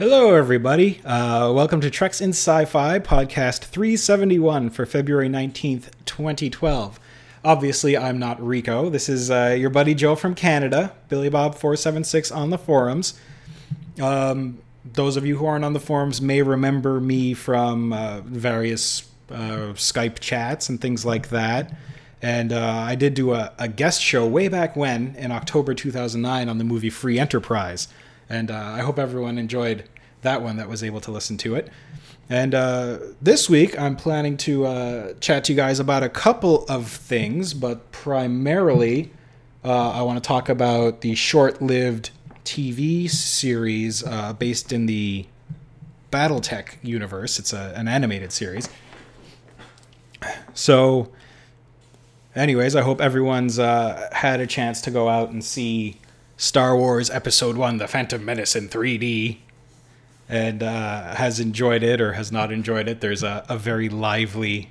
Hello, everybody. Uh, welcome to Treks in Sci Fi, podcast 371 for February 19th, 2012. Obviously, I'm not Rico. This is uh, your buddy Joe from Canada, Billy Bob476 on the forums. Um, those of you who aren't on the forums may remember me from uh, various uh, Skype chats and things like that. And uh, I did do a, a, guest show way back when, in October 2009, on the movie Free Enterprise. And uh, I hope everyone enjoyed that one that was able to listen to it. And uh, this week, I'm planning to uh, chat to you guys about a couple of things, but primarily, uh, I want to talk about the short lived TV series uh, based in the Battletech universe. It's a, an animated series. So, anyways, I hope everyone's uh, had a chance to go out and see Star Wars Episode 1 The Phantom Menace in 3D and uh, has enjoyed it or has not enjoyed it. There's a, a very lively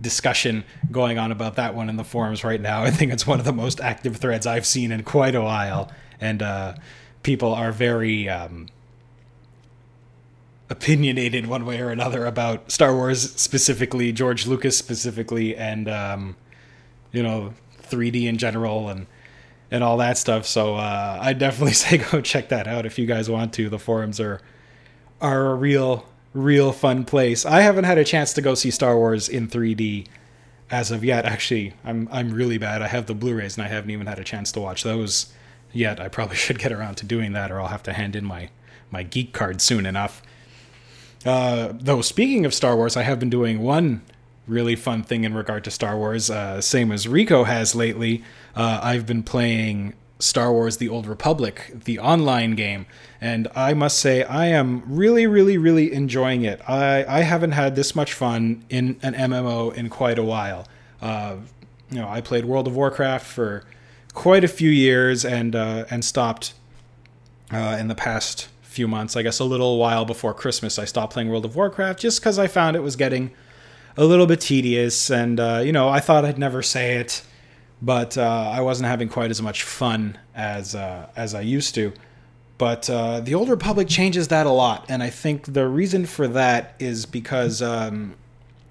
discussion going on about that one in the forums right now. I think it's one of the most active threads I've seen in quite a while. And uh, people are very um, opinionated one way or another about Star Wars specifically, George Lucas specifically, and um, you know 3D in general and and all that stuff. So uh, I definitely say go check that out if you guys want to. The forums are are a real real fun place. I haven't had a chance to go see Star Wars in 3D as of yet. Actually, I'm I'm really bad. I have the Blu-rays and I haven't even had a chance to watch those yet. I probably should get around to doing that, or I'll have to hand in my my geek card soon enough. Uh, though speaking of Star Wars, I have been doing one really fun thing in regard to Star Wars, uh, same as Rico has lately. Uh, I've been playing Star Wars: The Old Republic, the online game, and I must say I am really, really, really enjoying it. I I haven't had this much fun in an MMO in quite a while. Uh, you know, I played World of Warcraft for quite a few years and uh, and stopped uh, in the past few months. I guess a little while before Christmas, I stopped playing World of Warcraft just because I found it was getting a little bit tedious, and uh, you know, I thought I'd never say it, but uh, I wasn't having quite as much fun as uh, as I used to. But uh, the Old Republic changes that a lot, and I think the reason for that is because, um,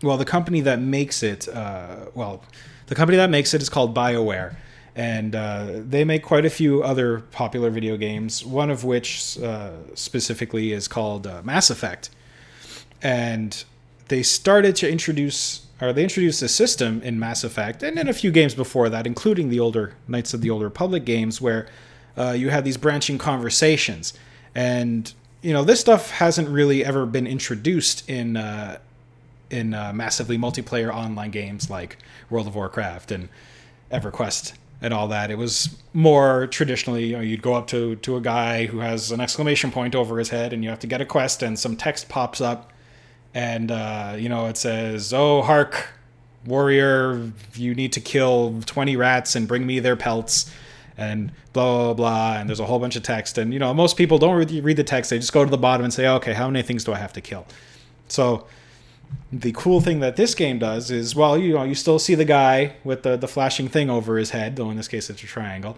well, the company that makes it, uh, well, the company that makes it is called BioWare and uh, they make quite a few other popular video games. One of which uh, specifically is called uh, Mass Effect, and they started to introduce, or they introduced a system in Mass Effect, and in a few games before that, including the older Knights of the Old Republic games, where uh, you had these branching conversations, and you know this stuff hasn't really ever been introduced in uh, in uh, massively multiplayer online games like World of Warcraft and EverQuest and all that. It was more traditionally, you know, you'd go up to to a guy who has an exclamation point over his head, and you have to get a quest, and some text pops up, and uh, you know it says, "Oh, hark, warrior, you need to kill twenty rats and bring me their pelts." And blah blah blah, and there's a whole bunch of text, and you know most people don't read the text; they just go to the bottom and say, "Okay, how many things do I have to kill?" So the cool thing that this game does is well you know you still see the guy with the, the flashing thing over his head though in this case it's a triangle.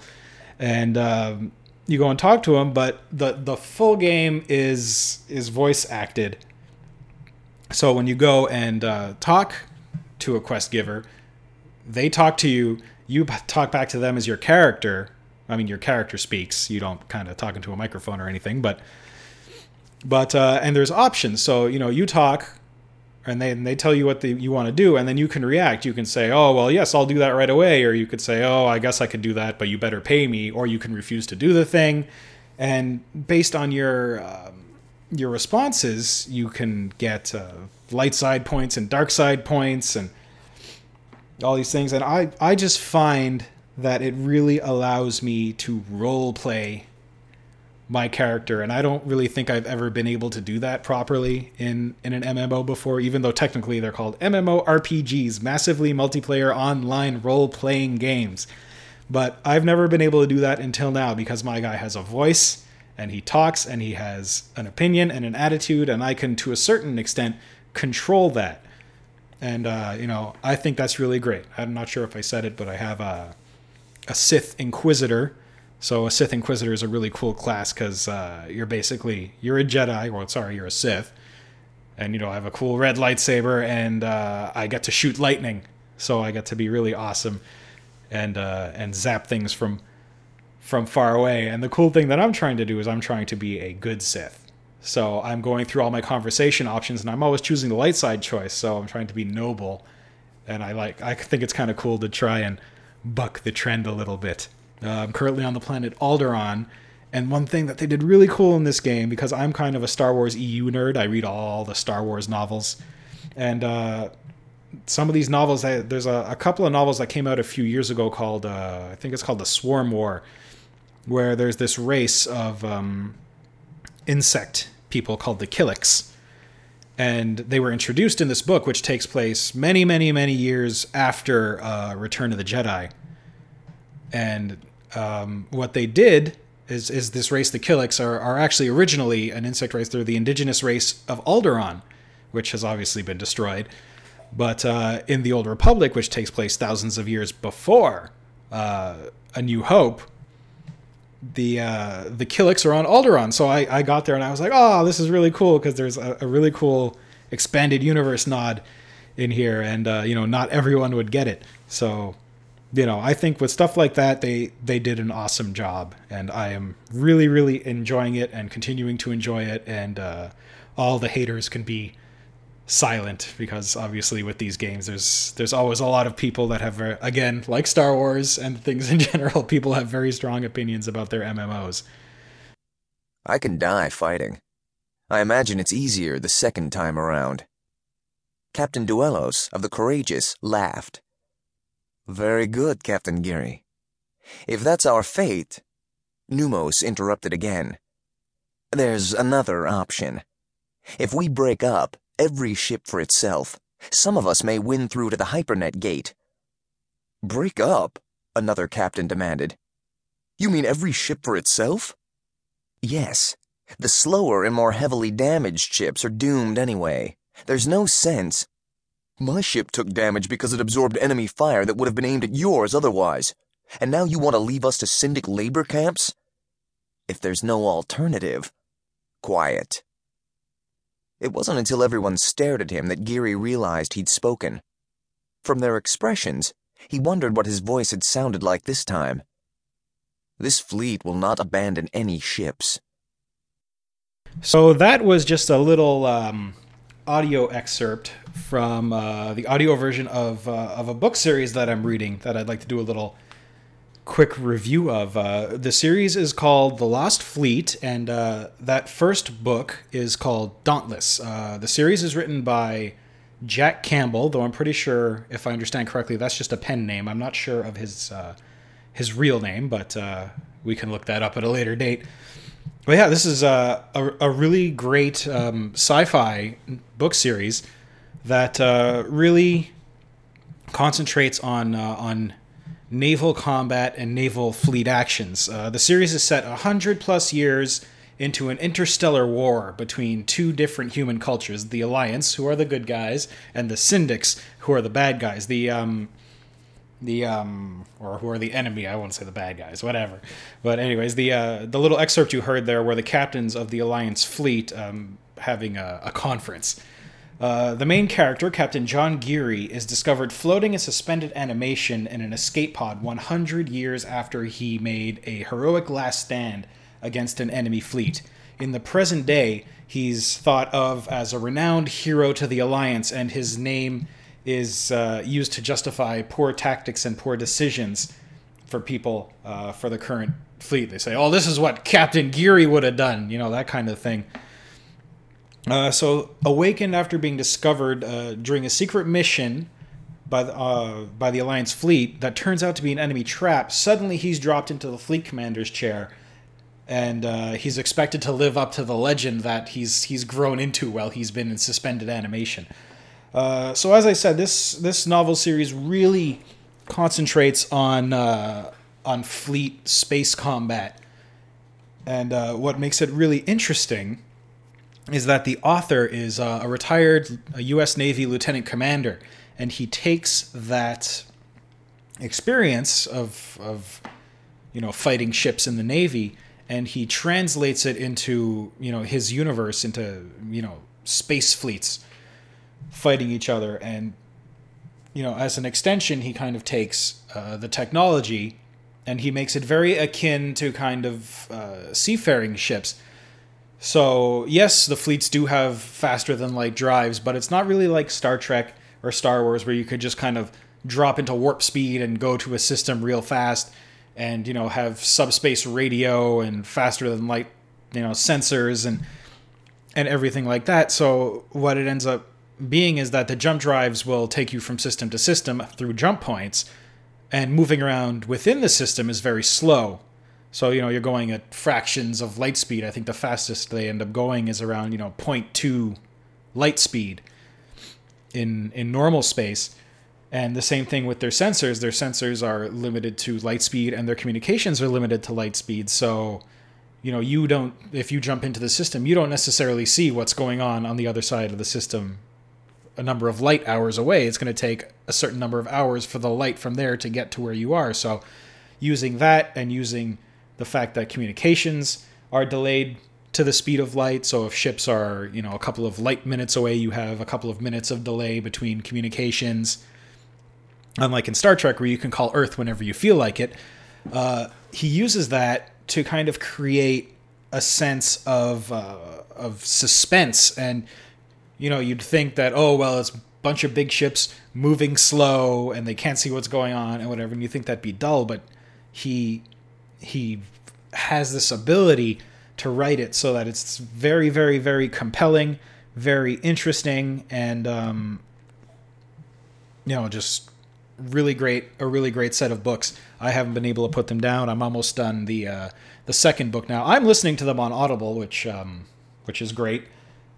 And um, you go and talk to him but the the full game is is voice acted so when you go and uh, talk to a quest giver they talk to you you talk back to them as your character i mean your character speaks you don't kind of talk into a microphone or anything but but uh, and there's options so you know you talk and they and they tell you what the, you want to do, and then you can react. You can say, "Oh, well, yes, I'll do that right away," or you could say, "Oh, I guess I could do that, but you better pay me," or you can refuse to do the thing. And based on your um, your responses, you can get uh, light side points and dark side points, and all these things. And I I just find that it really allows me to role play my character. And i don't really think i've ever been able to do that properly in in an mmo before even though technically they're called mmorpgs massively multiplayer online role-playing games. But i've never been able to do that until now because my guy has a voice and he talks and he has an opinion and an attitude and i can to a certain extent control that. And uh, you know i think that's really great. I'm not sure if i said it but i have a, a sith inquisitor. So a Sith Inquisitor is a really cool class because uh, you're basically you're a Jedi, or sorry, you're a Sith, and you know I have a cool red lightsaber, and uh, I get to shoot lightning, so I get to be really awesome, and uh, and zap things from from far away. And the cool thing that I'm trying to do is I'm trying to be a good Sith. So I'm going through all my conversation options, and I'm always choosing the light side choice. So I'm trying to be noble, and I like I think it's kind of cool to try and buck the trend a little bit. Uh, I'm currently on the planet Alderaan, and one thing that they did really cool in this game, because I'm kind of a Star Wars EU nerd, I read all the Star Wars novels, and uh, some of these novels, there's a, a, couple of novels that came out a few years ago called, uh, I think it's called The Swarm War, where there's this race of um, insect people called the Killiks. And they were introduced in this book, which takes place many, many, many years after uh, Return of the Jedi. And um, what they did is, is this race, the Killiks, are, are actually originally an insect race. They're the indigenous race of Alderaan, which has obviously been destroyed. But uh, in the Old Republic, which takes place thousands of years before uh, A New Hope, the uh, the Killiks are on Alderaan. So I, I got there and I was like, oh, this is really cool because there's a, a, really cool expanded universe nod in here, and uh, you know, not everyone would get it. So you know, I think with stuff like that, they they did an awesome job, and I am really really enjoying it and continuing to enjoy it, and uh, all the haters can be silent because obviously with these games there's there's always a lot of people that have uh, again like Star Wars and things in general people have very strong opinions about their MMOs. I can die fighting. I imagine it's easier the second time around. Captain Duelos of the Courageous laughed. Very good, Captain Geary. If that's our fate, Numos interrupted again. There's another option. If we break up, every ship for itself. Some of us may win through to the Hypernet gate. Break up? Another captain demanded. You mean every ship for itself? Yes. The slower and more heavily damaged ships are doomed anyway. There's no sense. My ship took damage because it absorbed enemy fire that would have been aimed at yours otherwise. And now you want to leave us to Syndic labor camps? If there's no alternative. Quiet. It wasn't until everyone stared at him that Geary realized he'd spoken. From their expressions, he wondered what his voice had sounded like this time. This fleet will not abandon any ships. So that was just a little um, audio excerpt from uh, the audio version of, uh, of a book series that I'm reading that I'd like to do a little quick review of. Uh, the series is called The Lost Fleet, and uh, that first book is called Dauntless. Uh, the series is written by Jack Campbell, though I'm pretty sure, if I understand correctly, that's just a pen name. I'm not sure of his uh, his real name, but uh, we can look that up at a later date. But yeah, this is a, a, a really great um, sci-fi book series that uh, really concentrates on on naval combat and naval fleet actions. Uh, the series is set 100 plus years into an interstellar war between two different human cultures the Alliance, who are the good guys, and the Syndics, who are the bad guys. The, um, the um or who are the enemy i won't say the bad guys whatever but anyways the uh the little excerpt you heard there were the captains of the alliance fleet um having a, a conference uh, the main character, Captain John Geary, is discovered floating in suspended animation in an escape pod 100 years after he made a heroic last stand against an enemy fleet. In the present day, he's thought of as a renowned hero to the Alliance, and his name is uh, used to justify poor tactics and poor decisions for people uh, for the current fleet. They say, oh, this is what Captain Geary would have done, you know, that kind of thing. Uh, so, awakened after being discovered uh, during a secret mission by the, uh, by the Alliance fleet that turns out to be an enemy trap, suddenly he's dropped into the fleet commander's chair, and uh, he's expected to live up to the legend that he's he's grown into while he's been in suspended animation. Uh, so, as I said, this this novel series really concentrates on uh, on fleet space combat, and what makes it really interesting is that the author is uh, a retired U.S. Navy lieutenant commander, and he takes that experience of of you know, fighting ships in the Navy, and he translates it into, you know, his universe into, you know, space fleets fighting each other. And, you know, as an extension, he kind of takes uh, the technology and he makes it very akin to kind of uh, seafaring ships. So, yes, the fleets do have faster than light drives, but it's not really like Star Trek or Star Wars where you could just kind of drop into warp speed and go to a system real fast and, you know, have subspace radio and faster than light, you know, sensors and and everything like that. So, what it ends up being is that the jump drives will take you from system to system through jump points and moving around within the system is very slow. So, you know, you're going at fractions of light speed. I think the fastest they end up going is around, you know, 0.2 light speed in in normal space. And the same thing with their sensors. Their sensors are limited to light speed and their communications are limited to light speed. So, you know, you don't if you jump into the system, you don't necessarily see what's going on on the other side of the system a number of light hours away. It's going to take a certain number of hours for the light from there to get to where you are. So, using that and using the fact that communications are delayed to the speed of light. So, if ships are, you know, a couple of light minutes away, you have a couple of minutes of delay between communications. Unlike in Star Trek, where you can call Earth whenever you feel like it, uh, he uses that to kind of create a sense of uh, of suspense and you know, you'd think that, oh, well, it's a bunch of big ships moving slow and they can't see what's going on and whatever, and you think that'd be dull, but he he has this ability to write it so that it's very, very, very compelling, very interesting, and um, you know, just really great, a really great set of books. I haven't been able to put them down. I'm almost done the uh, the second book now. I'm listening to them on Audible, which um, which is great.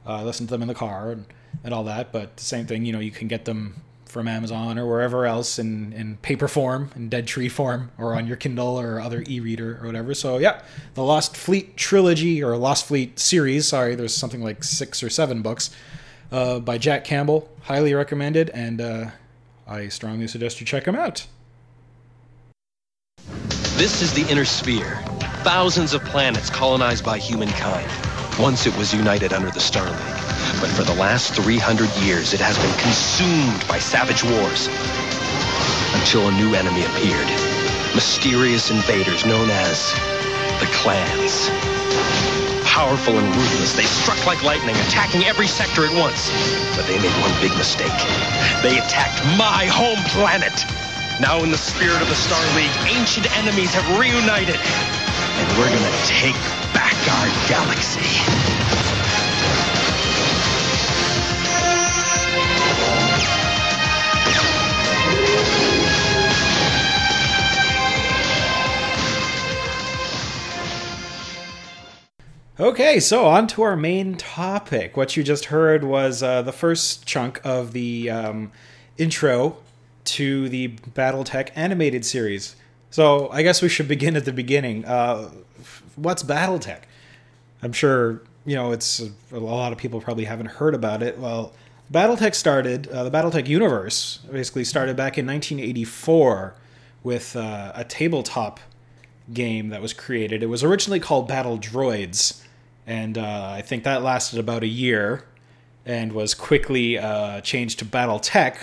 Uh, listen to them in the car and, and all that. But the same thing, you know, you can get them from Amazon or wherever else in, in paper form, in dead tree form, or on your Kindle or other e-reader or whatever. So yeah, the Lost Fleet trilogy or Lost Fleet series. Sorry, there's something like six or seven books uh, by Jack Campbell. Highly recommended, and uh, I strongly suggest you check them out. This is the inner sphere. Thousands of planets colonized by humankind. Once it was united under the Star League, but for the last 300 years it has been consumed by savage wars until a new enemy appeared. Mysterious invaders known as the clans. Powerful and ruthless, they struck like lightning, attacking every sector at once. But they made one big mistake. They attacked my home planet. Now in the spirit of the Star League, ancient enemies have reunited. And we're gonna take back our galaxy. Okay, so on to our main topic. What you just heard was uh, the first chunk of the um, intro to the BattleTech animated series. So I guess we should begin at the beginning. Uh, what's BattleTech? I'm sure you know it's a lot of people probably haven't heard about it. Well, BattleTech started uh, the BattleTech universe basically started back in 1984 with uh, a tabletop game that was created. It was originally called Battle Droids, and uh, I think that lasted about a year and was quickly uh, changed to BattleTech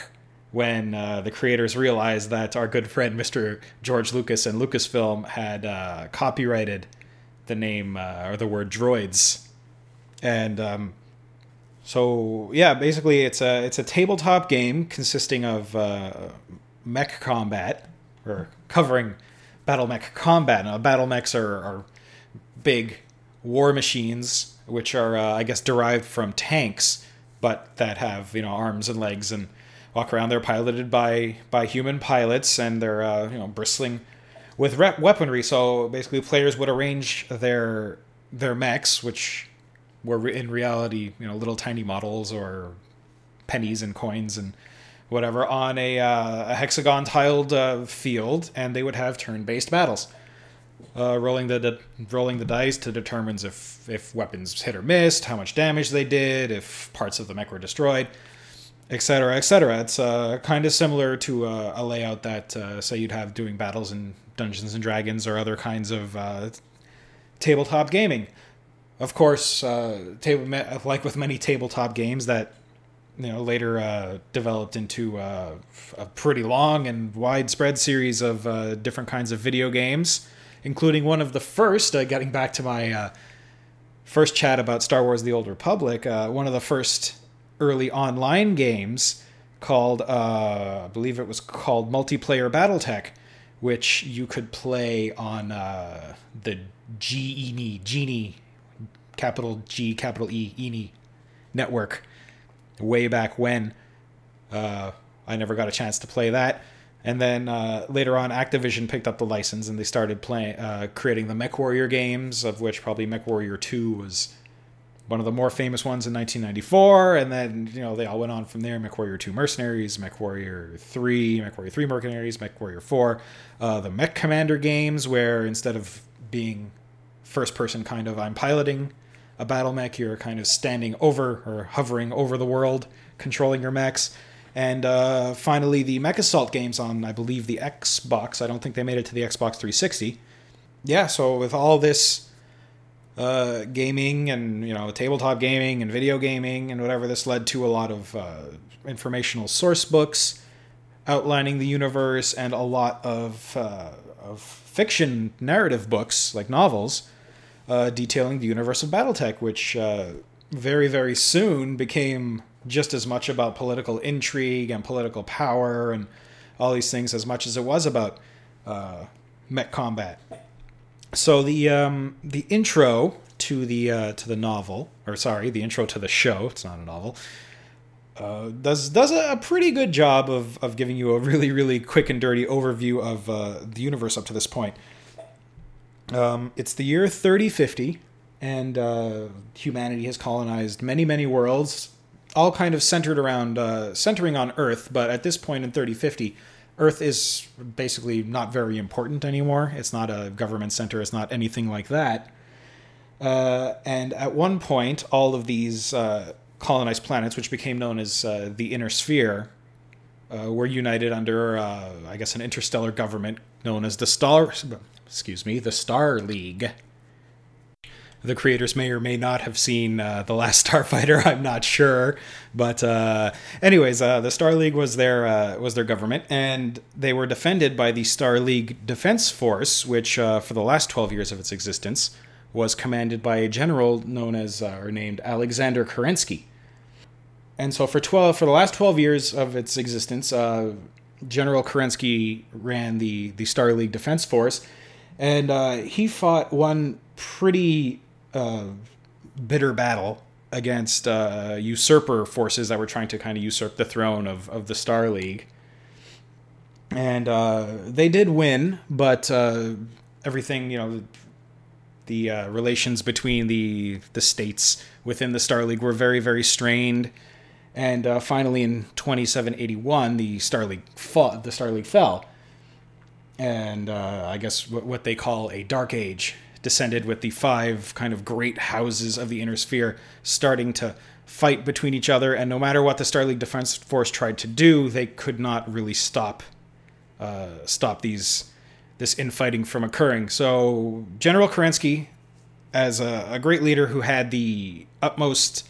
when uh, the creators realized that our good friend Mr. George Lucas and Lucasfilm had uh, copyrighted the name uh, or the word droids, and um, so yeah, basically it's a it's a tabletop game consisting of uh, mech combat or covering battle mech combat. Now, battle mechs are, are big war machines, which are uh, I guess derived from tanks, but that have you know arms and legs and walk around. They're piloted by by human pilots, and they're uh, you know bristling with rep- weaponry. So basically, players would arrange their their mechs, which were in reality, you know, little tiny models or pennies and coins and whatever, on a, uh, a hexagon tiled uh, field, and they would have turn based battles. Uh, rolling the, the rolling the dice to determines if if weapons hit or missed, how much damage they did, if parts of the mech were destroyed, etc., etc. It's uh, kind of similar to uh, a layout that, uh, say, you'd have doing battles in Dungeons and Dragons or other kinds of uh, tabletop gaming. Of course, uh, table like with many tabletop games that you know later developed into a pretty long and widespread series of different kinds of video games, including one of the first. Getting back to my first chat about Star Wars: The Old Republic, one of the first early online games called, uh, I believe it was called Multiplayer BattleTech, which you could play on uh, the Genie Genie capital G capital E Eni network way back when. Uh, I never got a chance to play that. And then uh, later on, Activision picked up the license and they started playing, uh, creating the MechWarrior games, of which probably MechWarrior 2 was one of the more famous ones in 1994. And then, you know, they all went on from there MechWarrior 2 Mercenaries, MechWarrior 3, MechWarrior 3 Mercenaries, MechWarrior 4, uh, the Mech Commander games, where instead of being first person kind of, I'm piloting a battle mech, you're kind of standing over or hovering over the world, controlling your mechs. And uh, finally, the Mech Assault games on, I believe, the Xbox. I don't think they made it to the Xbox 360. Yeah, so with all this uh, gaming and you know tabletop gaming and video gaming and whatever, this led to a lot of uh, informational source books outlining the universe and a lot of uh, of fiction narrative books like novels uh, detailing the universe of BattleTech, which uh, very, very soon became just as much about political intrigue and political power and all these things as much as it was about uh, mech combat. So the um, the intro to the uh, to the novel, or sorry, the intro to the show. It's not a novel. Uh, does does a, pretty good job of, of giving you a really really quick and dirty overview of uh, the universe up to this point. Um, it's the year 3050, and uh, humanity has colonized many, many worlds, all kind of centered around, uh, centering on Earth. But at this point in 3050, Earth is basically not very important anymore. It's not a government center, it's not anything like that. Uh, and at one point, all of these uh, colonized planets, which became known as uh, the Inner Sphere, uh, were united under, I guess, an interstellar government known as the Star excuse me, the Star League. The creators may or may not have seen uh, the Last Starfighter. I'm not sure, but uh, anyways, uh, the Star League was their uh, was their government, and they were defended by the Star League Defense Force, which uh, for the last 12 years of its existence was commanded by a general known as uh, or named Alexander Kerensky. And so for 12 for the last 12 years of its existence, General Kerensky ran the the Star League Defense Force and he fought one pretty uh, bitter battle against uh, usurper forces that were trying to kind of usurp the throne of, of the Star League. And uh, they did win, but uh, everything, you know, the uh, relations between the the states within the Star League were very, very strained. And finally, in 2781, the Star League fought, the Star League fell and uh, I guess what they call a dark age descended with the five kind of great houses of the inner sphere starting to fight between each other. And no matter what the Star League Defense Force tried to do, they could not really stop uh, stop these this infighting from occurring. So General Kerensky, as a, a great leader who had the utmost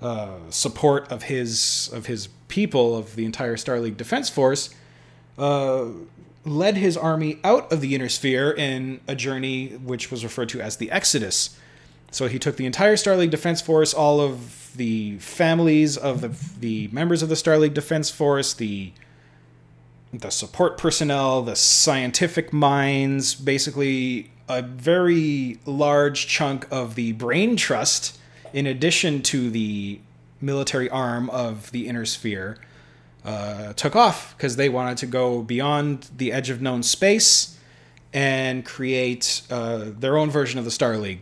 uh, support of his of his people of the entire Star League Defense Force. Uh, led his army out of the inner sphere in a journey which was referred to as the Exodus. So he took the entire Star League Defense Force, all of the families of the, the members of the Star League Defense Force, the the support personnel, the scientific minds, basically a very large chunk of the brain trust, in addition to the military arm of the inner sphere, uh, took off because they wanted to go beyond the edge of known space and create uh, their own version of the Star League,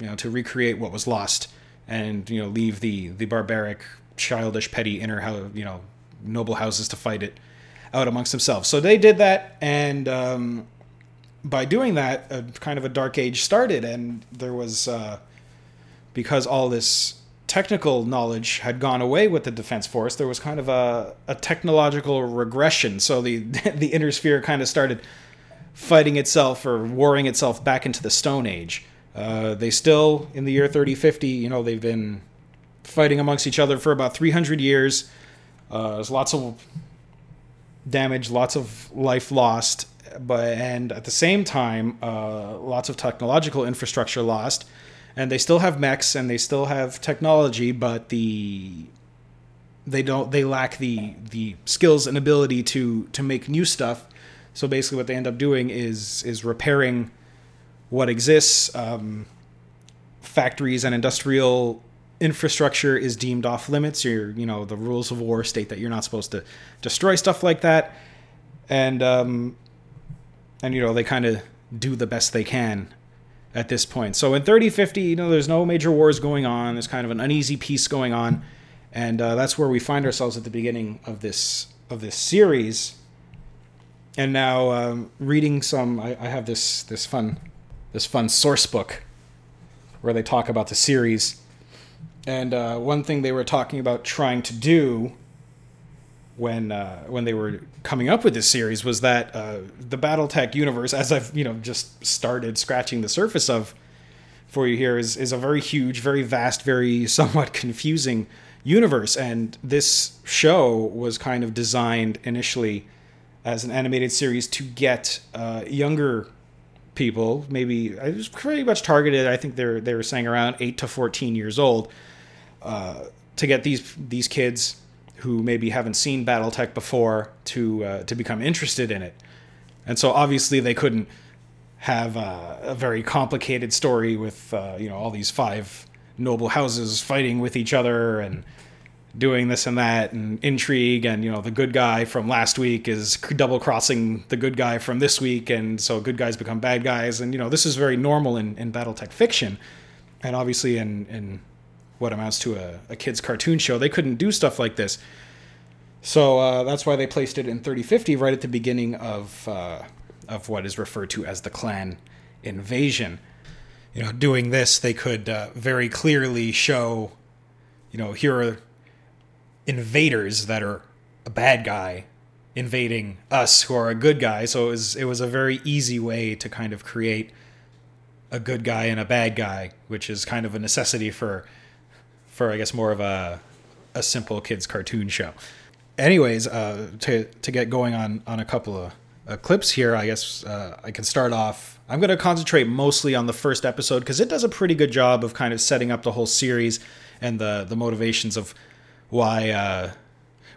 you know, to recreate what was lost and you know leave the the barbaric, childish, petty inner house, you know, noble houses to fight it out amongst themselves. So they did that, and um, by doing that, a kind of a dark age started, and there was uh, because all this technical knowledge had gone away with the Defense Force. There was kind of a, a technological regression. So the the Inner Sphere kind of started fighting itself or warring itself back into the Stone Age. Uh, they still, in the year 3050, you know, they've been fighting amongst each other for about 300 years. Uh, there's lots of damage, lots of life lost, but and at the same time, uh, lots of technological infrastructure lost. And they still have mechs and they still have technology, but the they don't they lack the the skills and ability to to make new stuff. So basically, what they end up doing is is repairing what exists. Um, factories and industrial infrastructure is deemed off limits. You're, you know, the rules of war state that you're not supposed to destroy stuff like that, and um, and you know they kind of do the best they can at this point. So in 3050, you know, there's no major wars going on. There's kind of an uneasy peace going on, and uh, that's where we find ourselves at the beginning of this of this series. And now, um, reading some, I, I have this this fun this fun source book where they talk about the series. And uh, one thing they were talking about trying to do when uh, when they were coming up with this series was that uh, the BattleTech universe, as I've you know just started scratching the surface of for you here, is is a very huge, very vast, very somewhat confusing universe. And this show was kind of designed initially as an animated series to get uh, younger people, maybe it was pretty much targeted. I think they're they were saying around eight to fourteen years old, uh, to get these these kids who maybe haven't seen BattleTech before to uh, to become interested in it. And so obviously they couldn't have a, a very complicated story with uh, you know all these five noble houses fighting with each other and doing this and that and intrigue and you know the good guy from last week is double crossing the good guy from this week and so good guys become bad guys and you know this is very normal in, in battletech fiction and obviously in, in what amounts to a, a kid's cartoon show. They couldn't do stuff like this. So uh, that's why they placed it in 3050 right at the beginning of uh, of what is referred to as the clan invasion. You know doing this they could uh, very clearly show you know here are invaders that are a bad guy invading us who are a good guy. So it was it was a very easy way to kind of create a good guy and a bad guy, which is kind of a necessity for for I guess more of a a simple kids cartoon show. Anyways, uh, to to get going on on a couple of uh, clips here, I guess uh, I can start off. I'm going to concentrate mostly on the first episode because it does a pretty good job of kind of setting up the whole series and the the motivations of why uh,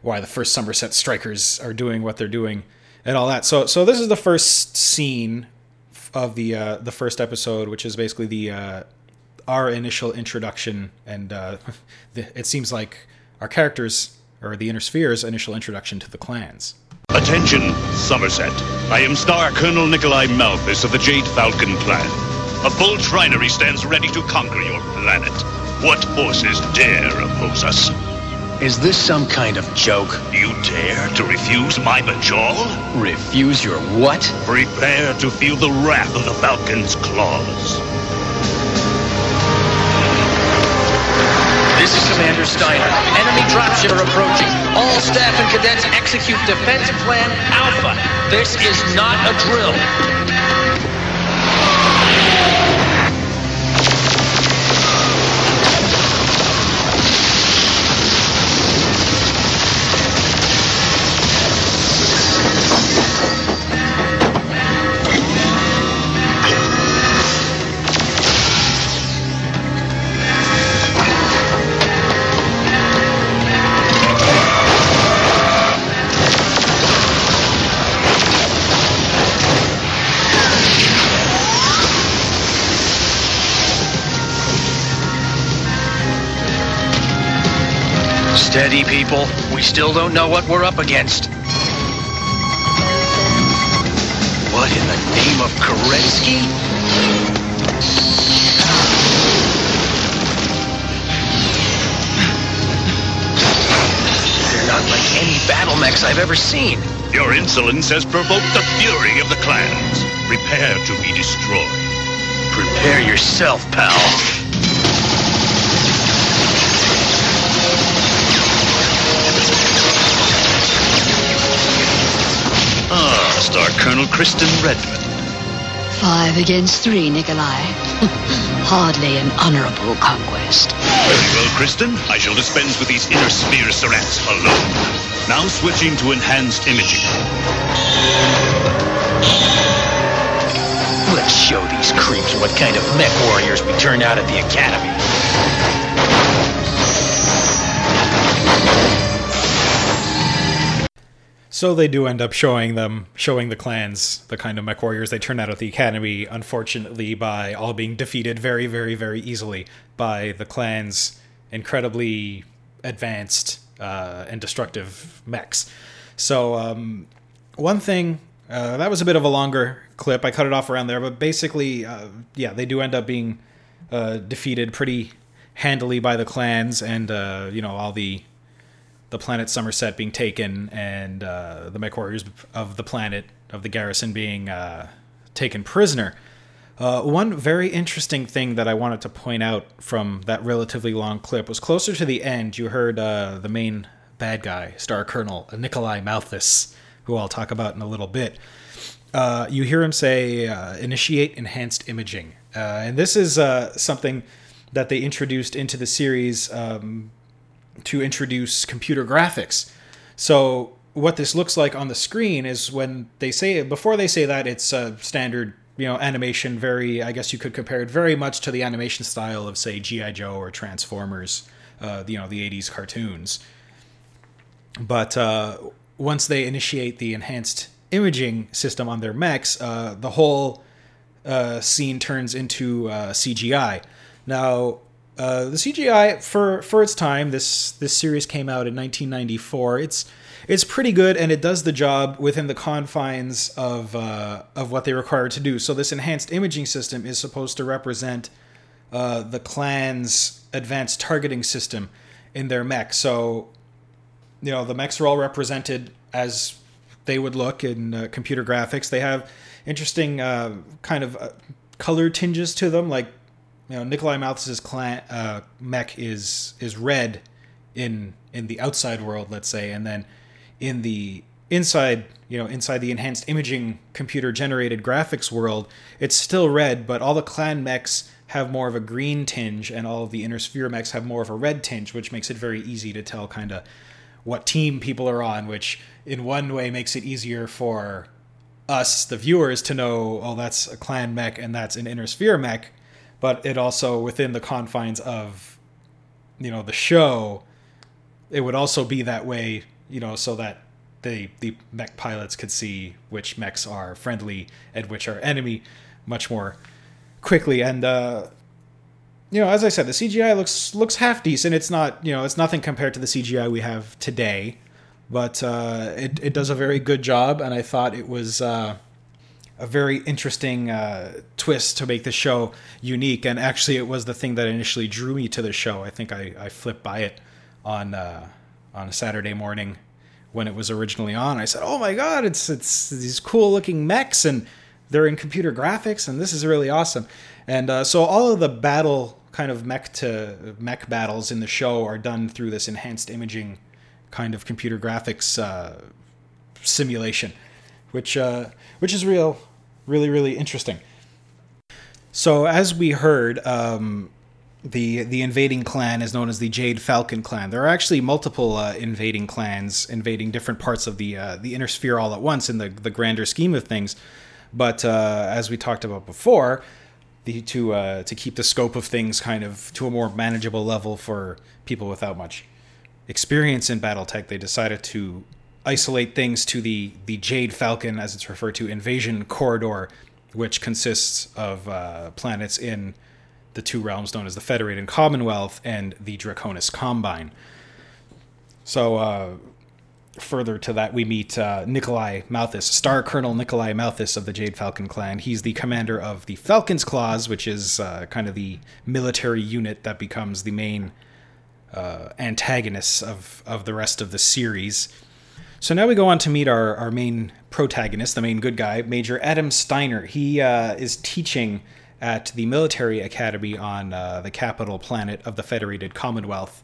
why the first Somerset Strikers are doing what they're doing and all that. So so this is the first scene of the uh, the first episode, which is basically the uh, our initial introduction, and uh, the, it seems like our characters or the Inner Sphere's initial introduction to the clans. Attention, Somerset. I am Star Colonel Nikolai Malthus of the Jade Falcon clan. A full trinary stands ready to conquer your planet. What forces dare oppose us? Is this some kind of joke? You dare to refuse my batchall? Refuse your what? Prepare to feel the wrath of the Falcon's claws. This is Commander Steiner. Enemy dropshipper approaching. All staff and cadets execute Defense Plan Alpha. This is not a drill. People. We still don't know what we're up against. What in the name of Kerensky? They're not like any battle mechs I've ever seen. Your insolence has provoked the fury of the clans. Prepare to be destroyed. Prepare yourself, pal. Colonel Kristen Redmond. Five against three, Nikolai. Hardly an honorable conquest. Very well, Kristen. I shall dispense with these inner sphere surats alone. Now switching to enhanced imaging. Let's show these creeps what kind of mech warriors we turned out at the academy. So they do end up showing them, showing the clans, the kind of mech warriors they turn out at the academy, unfortunately, by all being defeated very, very, very easily by the clan's incredibly advanced uh, and destructive mechs. So, um, one thing, uh, that was a bit of a longer clip. I cut it off around there, but basically, uh, yeah, they do end up being uh, defeated pretty handily by the clans and, uh, you know, all the the planet Somerset being taken and uh, the mech warriors of the planet of the garrison being uh, taken prisoner. Uh, one very interesting thing that I wanted to point out from that relatively long clip was closer to the end. You heard uh, the main bad guy, Star Colonel Nikolai Malthus, who I'll talk about in a little bit. Uh, you hear him say, uh, "Initiate enhanced imaging," and this is something that they introduced into the series um, to introduce computer graphics. So what this looks like on the screen is when they say before they say that it's a standard you know animation very i guess you could compare it very much to the animation style of say gi joe or transformers uh, you know the 80s cartoons. But uh, once they initiate the enhanced imaging system on their mechs uh, the whole uh, scene turns into uh, cgi now uh, the CGI for for its time, this this series came out in 1994. It's it's pretty good and it does the job within the confines of uh, of what they require to do. So this enhanced imaging system is supposed to represent uh, the clan's advanced targeting system in their mech. So you know the mechs are all represented as they would look in uh, computer graphics. They have interesting uh, kind of uh, color tinges to them, like you know Nikolai Malthus's clan uh, mech is is red in in the outside world, let's say, and then in the inside, you know, inside the enhanced imaging computer generated graphics world, it's still red, but all the clan mechs have more of a green tinge, and all of the inner sphere mechs have more of a red tinge, which makes it very easy to tell kind of what team people are on, which in one way makes it easier for us, the viewers, to know, oh, that's a clan mech and that's an inner sphere mech but it also within the confines of you know the show it would also be that way you know so that the the mech pilots could see which mechs are friendly and which are enemy much more quickly. And uh you know as i said the cgi looks looks half decent. It's not you know it's nothing compared to the cgi we have today but uh it, it does a very good job and i thought it was uh a very interesting uh, twist to make the show unique. And actually, it was the thing that initially drew me to the show. I think I, I flipped by it on uh, on a Saturday morning when it was originally on. I said, "Oh my god, it's it's these cool looking mechs and they're in computer graphics and this is really awesome." And uh, so all of the battle kind of mech to mech battles in the show are done through this enhanced imaging kind of computer graphics uh, simulation, which uh, which is real really, really interesting. So, as we heard, um, the the invading clan is known as the Jade Falcon clan. There are actually multiple uh, invading clans invading different parts of the uh, the inner sphere all at once in the the grander scheme of things. But uh, as we talked about before, the to uh, to keep the scope of things kind of to a more manageable level for people without much experience in BattleTech, they decided to isolate things to the the Jade Falcon, as it's referred to, invasion corridor, which consists of uh, planets in the two realms known as the Federated Commonwealth and the Draconis Combine. So, uh, further to that, we meet uh, Nikolai Malthus, Star Colonel Nikolai Malthus of the Jade Falcon clan. He's the commander of the Falcon's Claws, which is uh, kind of the military unit that becomes the main uh, antagonists of, of the rest of the series. So now we go on to meet our, our main protagonist, the main good guy, Major Adam Steiner. He uh, is teaching at the military academy on uh, the capital planet of the Federated Commonwealth.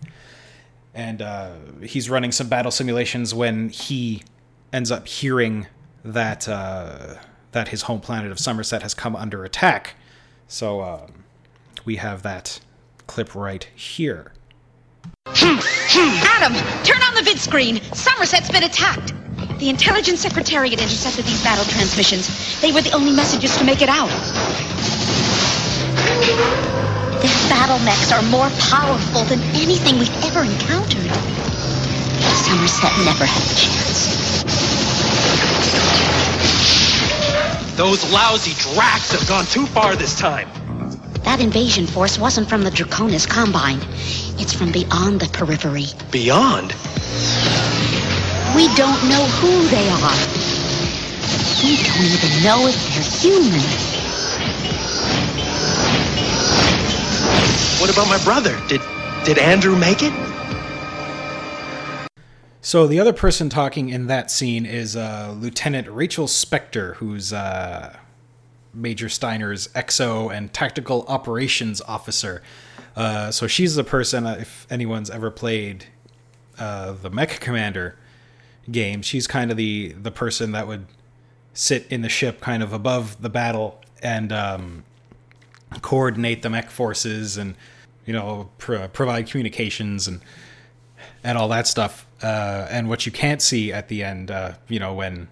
And uh, he's running some battle simulations when he ends up hearing that uh, that his home planet of Somerset has come under attack. So um, we have that clip right here. Adam, turn on the vid screen. Somerset's been attacked. The intelligence secretariat intercepted these battle transmissions. They were the only messages to make it out. Their battle mechs are more powerful than anything we've ever encountered. Somerset never had a chance. Those lousy Dracs have gone too far this time. That invasion force wasn't from the Draconis Combine. It's from beyond the periphery. Beyond? We don't know who they are. We don't even know if they're human. What about my brother? Did did Andrew make it? So the other person talking in that scene is uh, Lieutenant Rachel Spector, who's uh, Major Steiner's EXO and Tactical Operations Officer. Uh, so she's the person, uh, if anyone's ever played uh, the Mech Commander game, she's kind of the the person that would sit in the ship, kind of above the battle, and um, coordinate the mech forces, and you know pro- provide communications and and all that stuff. Uh, and what you can't see at the end, uh, you know, when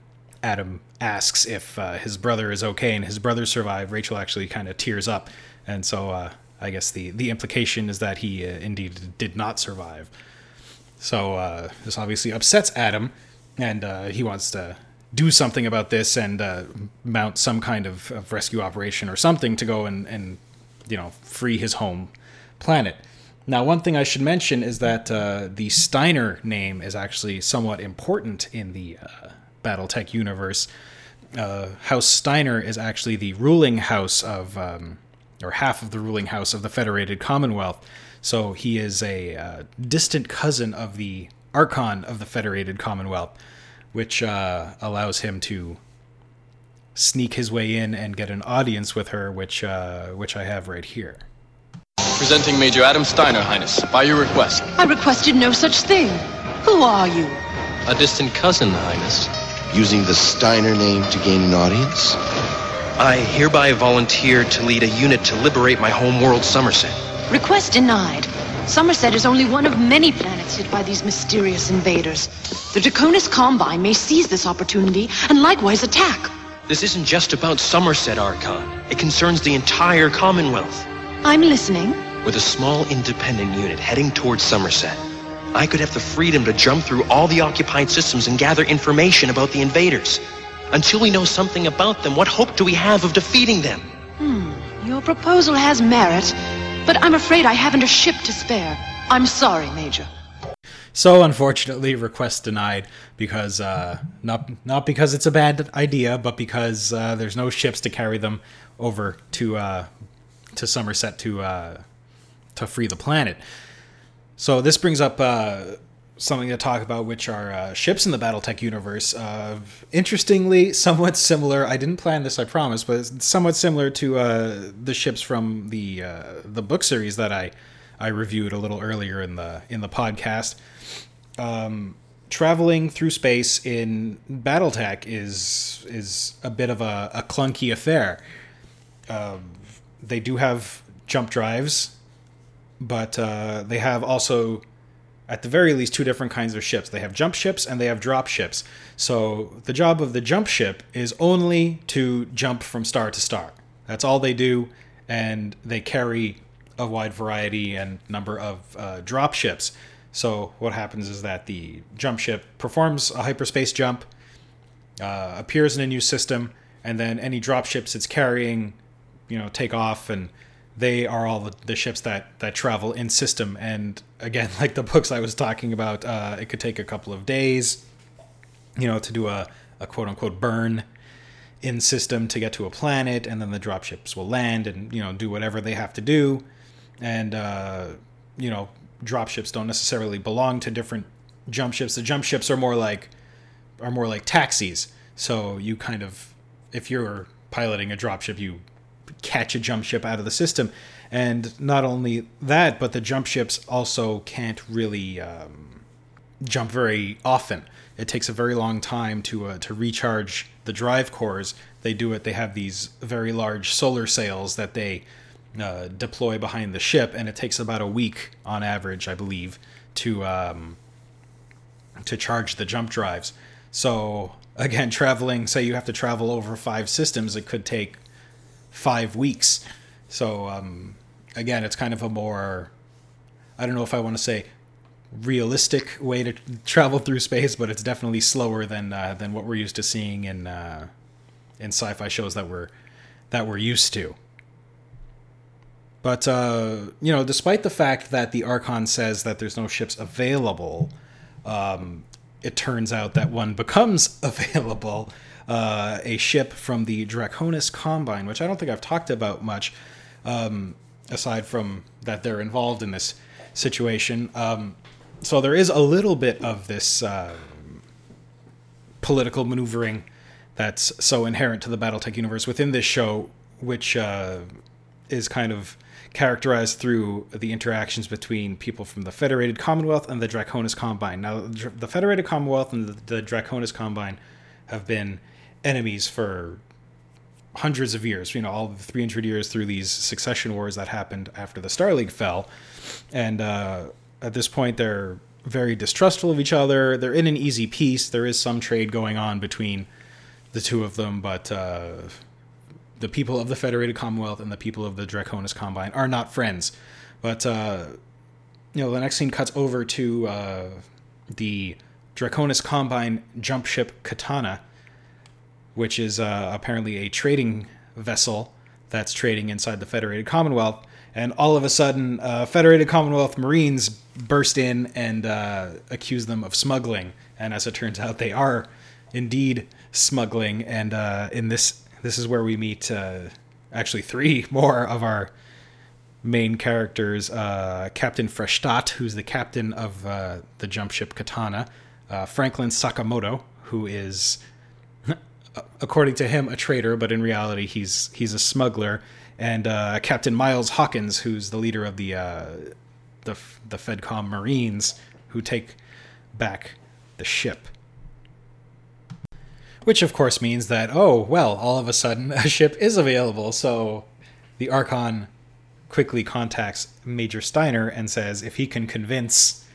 Adam asks if uh, his brother is okay and his brother survived, Rachel actually kind of tears up, and so uh, I guess the the implication is that he uh, indeed did not survive. So uh, this obviously upsets Adam, and uh, he wants to do something about this and uh, mount some kind of, of rescue operation or something to go and, and you know free his home planet. Now, one thing I should mention is that uh, the Steiner name is actually somewhat important in the uh, BattleTech universe. Uh, house Steiner is actually the ruling house of, um, or half of the ruling house of the Federated Commonwealth. So he is a uh, distant cousin of the Archon of the Federated Commonwealth, which uh, allows him to sneak his way in and get an audience with her, which uh, which I have right here. Presenting Major Adam Steiner, Highness, by your request. I requested no such thing. Who are you? A distant cousin, Highness. Using the Steiner name to gain an audience? I hereby volunteer to lead a unit to liberate my home world, Somerset. Request denied. Somerset is only one of many planets hit by these mysterious invaders. The Draconis Combine may seize this opportunity and likewise attack. This isn't just about Somerset, Archon. It concerns the entire Commonwealth. I'm listening. With a small independent unit heading towards Somerset, I could have the freedom to jump through all the occupied systems and gather information about the invaders. Until we know something about them, what hope do we have of defeating them? Hmm, your proposal has merit, but I'm afraid I haven't a ship to spare. I'm sorry, Major. So unfortunately, request denied because uh, not not because it's a bad idea, but because uh, there's no ships to carry them over to uh, to Somerset to uh, to free the planet. So this brings up uh, something to talk about, which are uh, ships in the BattleTech universe. Uh, interestingly, somewhat similar. I didn't plan this, I promise, but somewhat similar to uh, the ships from the uh, the book series that I I reviewed a little earlier in the in the podcast. Um, traveling through space in BattleTech is is a bit of a, a clunky affair. Um, they do have jump drives, but uh, they have also, at the very least, two different kinds of ships. They have jump ships and they have drop ships. So the job of the jump ship is only to jump from star to star. That's all they do, and they carry a wide variety and number of uh, drop ships. So what happens is that the jump ship performs a hyperspace jump, uh, appears in a new system, and then any drop ships it's carrying you know take off and they are all the, ships that that travel in system. And again like the books i was talking about uh, it could take a couple of days you know to do a, a quote unquote burn in system to get to a planet. And then the dropships will land and you know do whatever they have to do. And uh, you know dropships don't necessarily belong to different jump ships. The jump ships are more like are more like taxis. So you kind of if you're piloting a dropship you catch a jump ship out of the system. And not only that, but the jump ships also can't really um, jump very often. It takes a very long time to uh, to recharge the drive cores. They do it. They have these very large solar sails that they uh, deploy behind the ship, and it takes about a week on average, I believe, to um, to charge the jump drives. So again, traveling, say you have to travel over five systems, it could take five weeks. So um, again, it's kind of a more, I don't know if I want to say realistic way to travel through space, but it's definitely slower than uh, than what we're used to seeing in uh, in sci-fi shows that we're that we're used to. But uh, you know, despite the fact that the Archon says that there's no ships available, um, it turns out that one becomes available. Uh, a ship from the Draconis Combine, which I don't think I've talked about much, um, aside from that they're involved in this situation. Um, so there is a little bit of this uh, political maneuvering that's so inherent to the BattleTech universe within this show, which uh, is kind of characterized through the interactions between people from the Federated Commonwealth and the Draconis Combine. Now, the Federated Commonwealth and the, Draconis Combine have been enemies for hundreds of years, you know, all the 300 years through these succession wars that happened after the Star League fell. And uh, at this point, they're very distrustful of each other. They're in an easy peace. There is some trade going on between the two of them, but uh, the people of the Federated Commonwealth and the people of the Draconis Combine are not friends. But uh, you know, the next scene cuts over to uh, the Draconis Combine jump ship Katana, which is uh, apparently a trading vessel that's trading inside the Federated Commonwealth. And all of a sudden, uh, Federated Commonwealth Marines burst in and uh, accuse them of smuggling. And as it turns out, they are indeed smuggling. And uh, in this this is where we meet uh, actually three more of our main characters uh, Captain Freshtat, who's the captain of uh, the jump ship Katana, uh, Franklin Sakamoto, who is, according to him, a traitor, but in reality, he's, he's a smuggler, and uh, Captain Miles Hawkins, who's the leader of the, uh, the, the FedCom Marines, who take back the ship which of course means that oh well all of a sudden a ship is available. So the archon quickly contacts major steiner and says if he can convince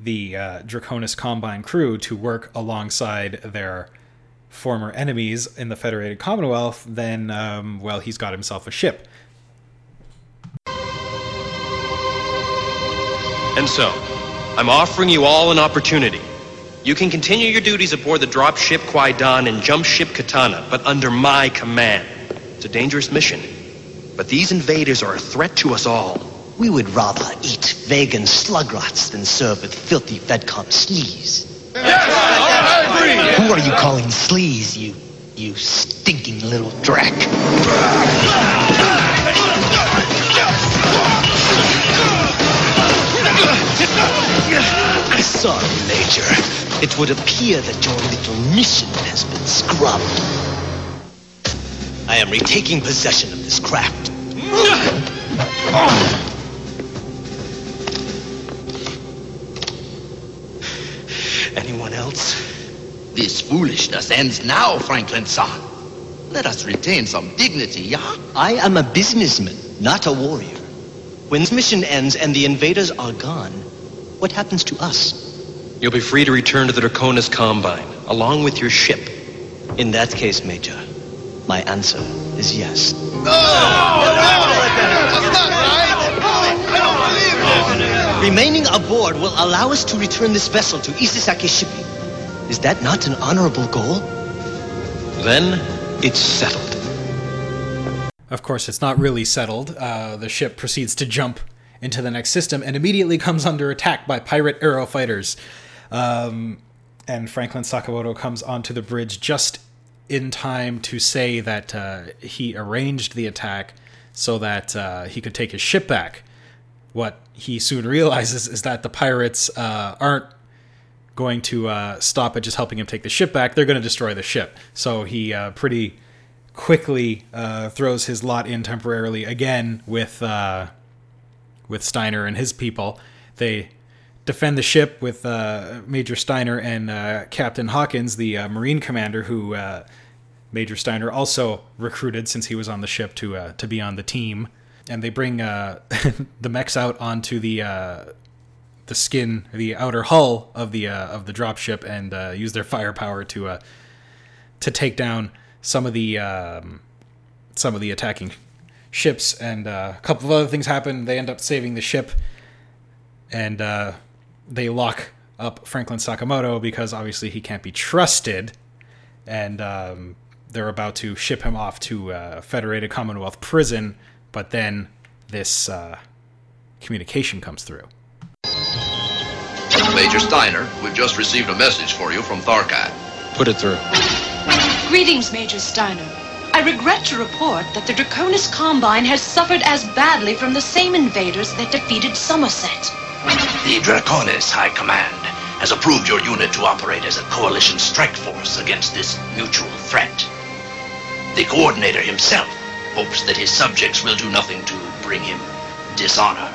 the uh, draconis combine crew to work alongside their former enemies in the federated commonwealth then um, well he's got himself a ship. And so i'm offering you all an opportunity you can continue your duties aboard the dropship Kwaidan and jump ship Katana, but under my command. It's a dangerous mission. But these invaders are a threat to us all. We would rather eat vegan slugrots than serve with filthy Fedcom sleaze. Yes, I agree. Who are you calling sleaze, you, you stinking little drac? Sorry, Major. It would appear that your little mission has been scrubbed. I am retaking possession of this craft. Anyone else? This foolishness ends now, Franklin-san. Let us retain some dignity, yeah? I am a businessman, not a warrior. When this mission ends and the invaders are gone, what happens to us? You'll be free to return to the Draconis Combine, along with your ship. In that case, Major, my answer is yes. no Remaining aboard will allow us to return this vessel to Isesaki Shipping. Is that not an honorable goal? Then it's settled. Of course, it's not really settled. Uh, the ship proceeds to jump into the next system and immediately comes under attack by pirate arrow fighters. Um, and Franklin Sakamoto comes onto the bridge just in time to say that uh, he arranged the attack so that uh, he could take his ship back. What he soon realizes is that the pirates uh, aren't going to uh, stop at just helping him take the ship back. They're going to destroy the ship. So he uh, pretty quickly uh, throws his lot in temporarily again with with Steiner and his people. They defend the ship with uh, Major Steiner and uh, Captain Hawkins, the uh, Marine commander, who uh, Major Steiner also recruited since he was on the ship to uh, to be on the team. And they bring uh, the mechs out onto the the skin, the outer hull of the of the dropship, and use their firepower to to take down some of the um, some of the attacking ships. And a couple of other things happen. They end up saving the ship, and they lock up Franklin Sakamoto because obviously he can't be trusted, and um, they're about to ship him off to uh, Federated Commonwealth prison. But then this uh, communication comes through. Major Steiner, we've just received a message for you from Tharkad. Put it through. Greetings, Major Steiner. I regret to report that the Draconis Combine has suffered as badly from the same invaders that defeated Somerset. The Draconis High Command has approved your unit to operate as a coalition strike force against this mutual threat. The coordinator himself hopes that his subjects will do nothing to bring him dishonor.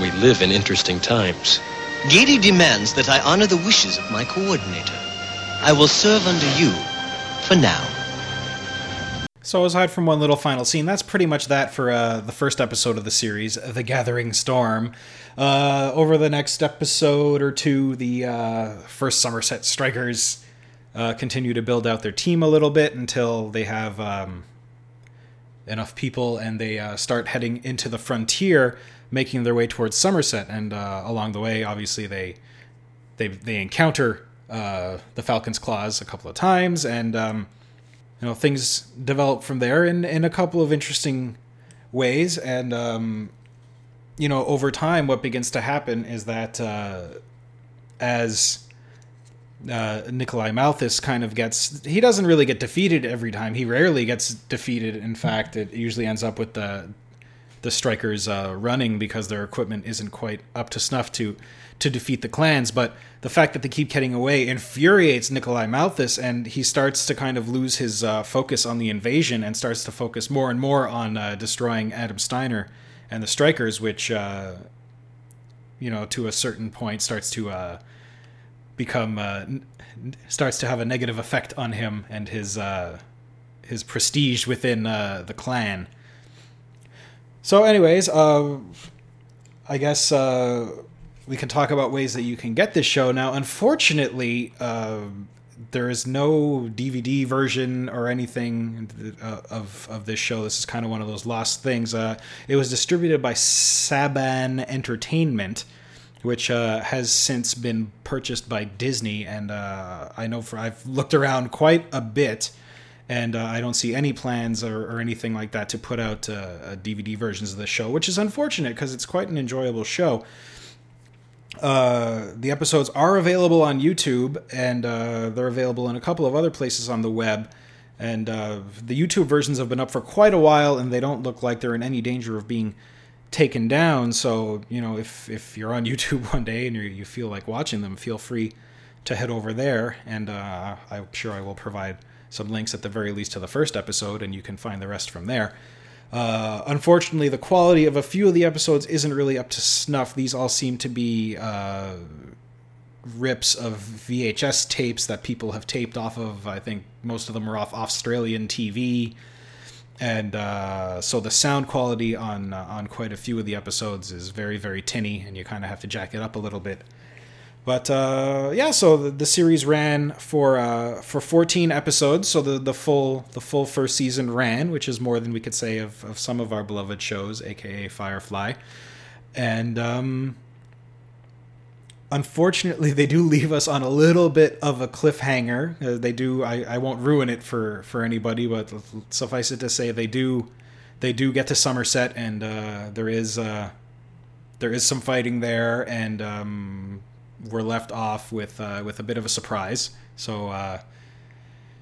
We live in interesting times. Giri demands that I honor the wishes of my coordinator. I will serve under you for now. So, aside from one little final scene, that's pretty much that for uh, the first episode of the series, The Gathering Storm. Uh, over the next episode or two, the uh, first Somerset Strikers uh, continue to build out their team a little bit until they have um, enough people and they uh, start heading into the frontier, making their way towards Somerset. And uh, along the way, obviously, they they they encounter the Falcon's Claws a couple of times and. Um, you know things develop from there in in a couple of interesting ways. And um, you know over time what begins to happen is that uh, as uh, Nikolai Malthus kind of gets he doesn't really get defeated every time. He rarely gets defeated. In fact it usually ends up with the the strikers uh, running because their equipment isn't quite up to snuff to to defeat the clans. But the fact that they keep getting away infuriates Nikolai Malthus, and he starts to kind of lose his uh, focus on the invasion and starts to focus more and more on uh, destroying Adam Steiner and the strikers, which uh, you know to a certain point starts to uh, become uh, starts to have a negative effect on him and his his prestige within the clan. So, anyways, uh, I guess uh, we can talk about ways that you can get this show. Now, unfortunately, uh, there is no DVD version or anything uh, of of this show. This is kind of one of those lost things. Uh, it was distributed by Saban Entertainment, which uh, has since been purchased by Disney, and I know for I've looked around quite a bit and uh, I don't see any plans or, or, anything like that to put out uh, DVD versions of the show, which is unfortunate because it's quite an enjoyable show. Uh, the episodes are available on YouTube, and uh, they're available in a couple of other places on the web. And uh, the YouTube versions have been up for quite a while, and they don't look like they're in any danger of being taken down. So, you know, if if you're on YouTube one day and you feel like watching them, feel free to head over there, and uh, I'm sure I will provide some links at the very least to the first episode, and you can find the rest from there. Uh, unfortunately, the quality of a few of the episodes isn't really up to snuff. These all seem to be uh, rips of VHS tapes that people have taped off of. I think most of them are off Australian TV, and uh, so the sound quality on uh, on quite a few of the episodes is very very tinny, and you kind of have to jack it up a little bit. But uh, yeah, so the, the, series ran for uh, for 14 episodes. So the, the full the full first season ran, which is more than we could say of, of some of our beloved shows, aka Firefly. And um, unfortunately, they do leave us on a little bit of a cliffhanger. Uh, they do. I, I won't ruin it for for anybody, but suffice it to say, they do they do get to Somerset, and uh, there is uh, there is some fighting there, and um, we're left off with uh, with a bit of a surprise. So uh,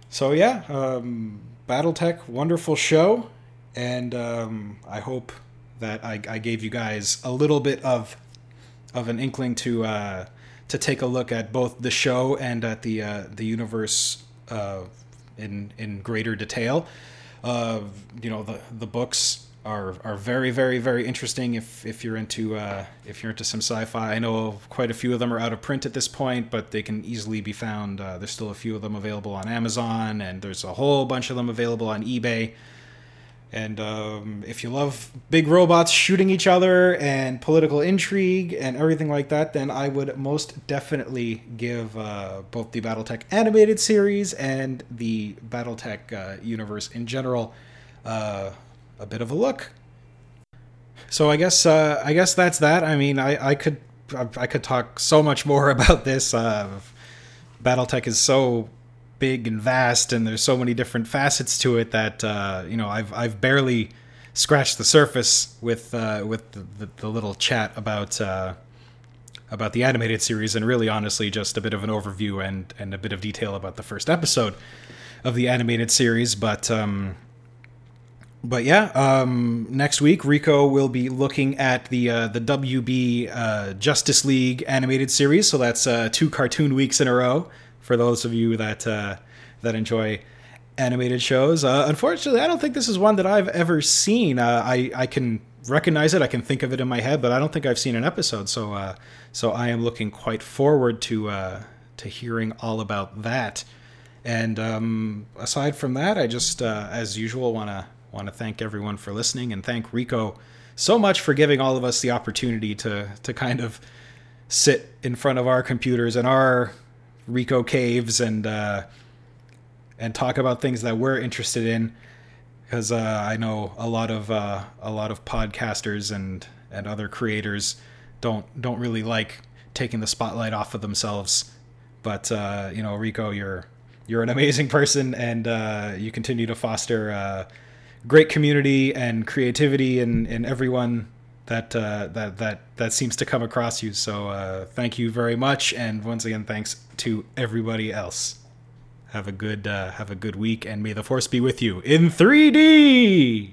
so yeah, um, BattleTech, wonderful show, and um, I hope that I, I, gave you guys a little bit of of an inkling to uh, to take a look at both the show and at the uh, the universe uh, in in greater detail. Uh, you know the the books are are very very very interesting if if you're into uh, if you're into some sci-fi. I know quite a few of them are out of print at this point, but they can easily be found. Uh, there's still a few of them available on Amazon, and there's a whole bunch of them available on eBay. And um, if you love big robots shooting each other and political intrigue and everything like that, then I would most definitely give uh, both the BattleTech animated series and the BattleTech uh, universe in general uh, a bit of a look. So I guess uh, I guess that's that. I mean, I, I could I could talk so much more about this. Uh, BattleTech is so big and vast, and there's so many different facets to it that uh, you know I've I've barely scratched the surface with uh, with the, the, the, little chat about uh, about the animated series, and really honestly just a bit of an overview and and a bit of detail about the first episode of the animated series. But um, but yeah, um, next week Rico will be looking at the uh, the WB uh, Justice League animated series. So that's uh, two cartoon weeks in a row for those of you that uh, that enjoy animated shows. Uh, unfortunately, I don't think this is one that I've ever seen. Uh, I I can recognize it, I can think of it in my head, but I don't think I've seen an episode. So so I am looking quite forward to to hearing all about that. And um, aside from that, I just as usual want to want to thank everyone for listening and thank Rico so much for giving all of us the opportunity to to kind of sit in front of our computers and our Rico caves and uh, and talk about things that we're interested in. Because uh, I know a lot of uh, a lot of podcasters and and other creators don't don't really like taking the spotlight off of themselves. But uh, you know Rico you're you're an amazing person and uh, you continue to foster uh, great community and creativity and and everyone that uh, that that that seems to come across you. So uh, thank you very much, and once again, thanks to everybody else. Have a good uh, have a good week, and may the force be with you in 3D.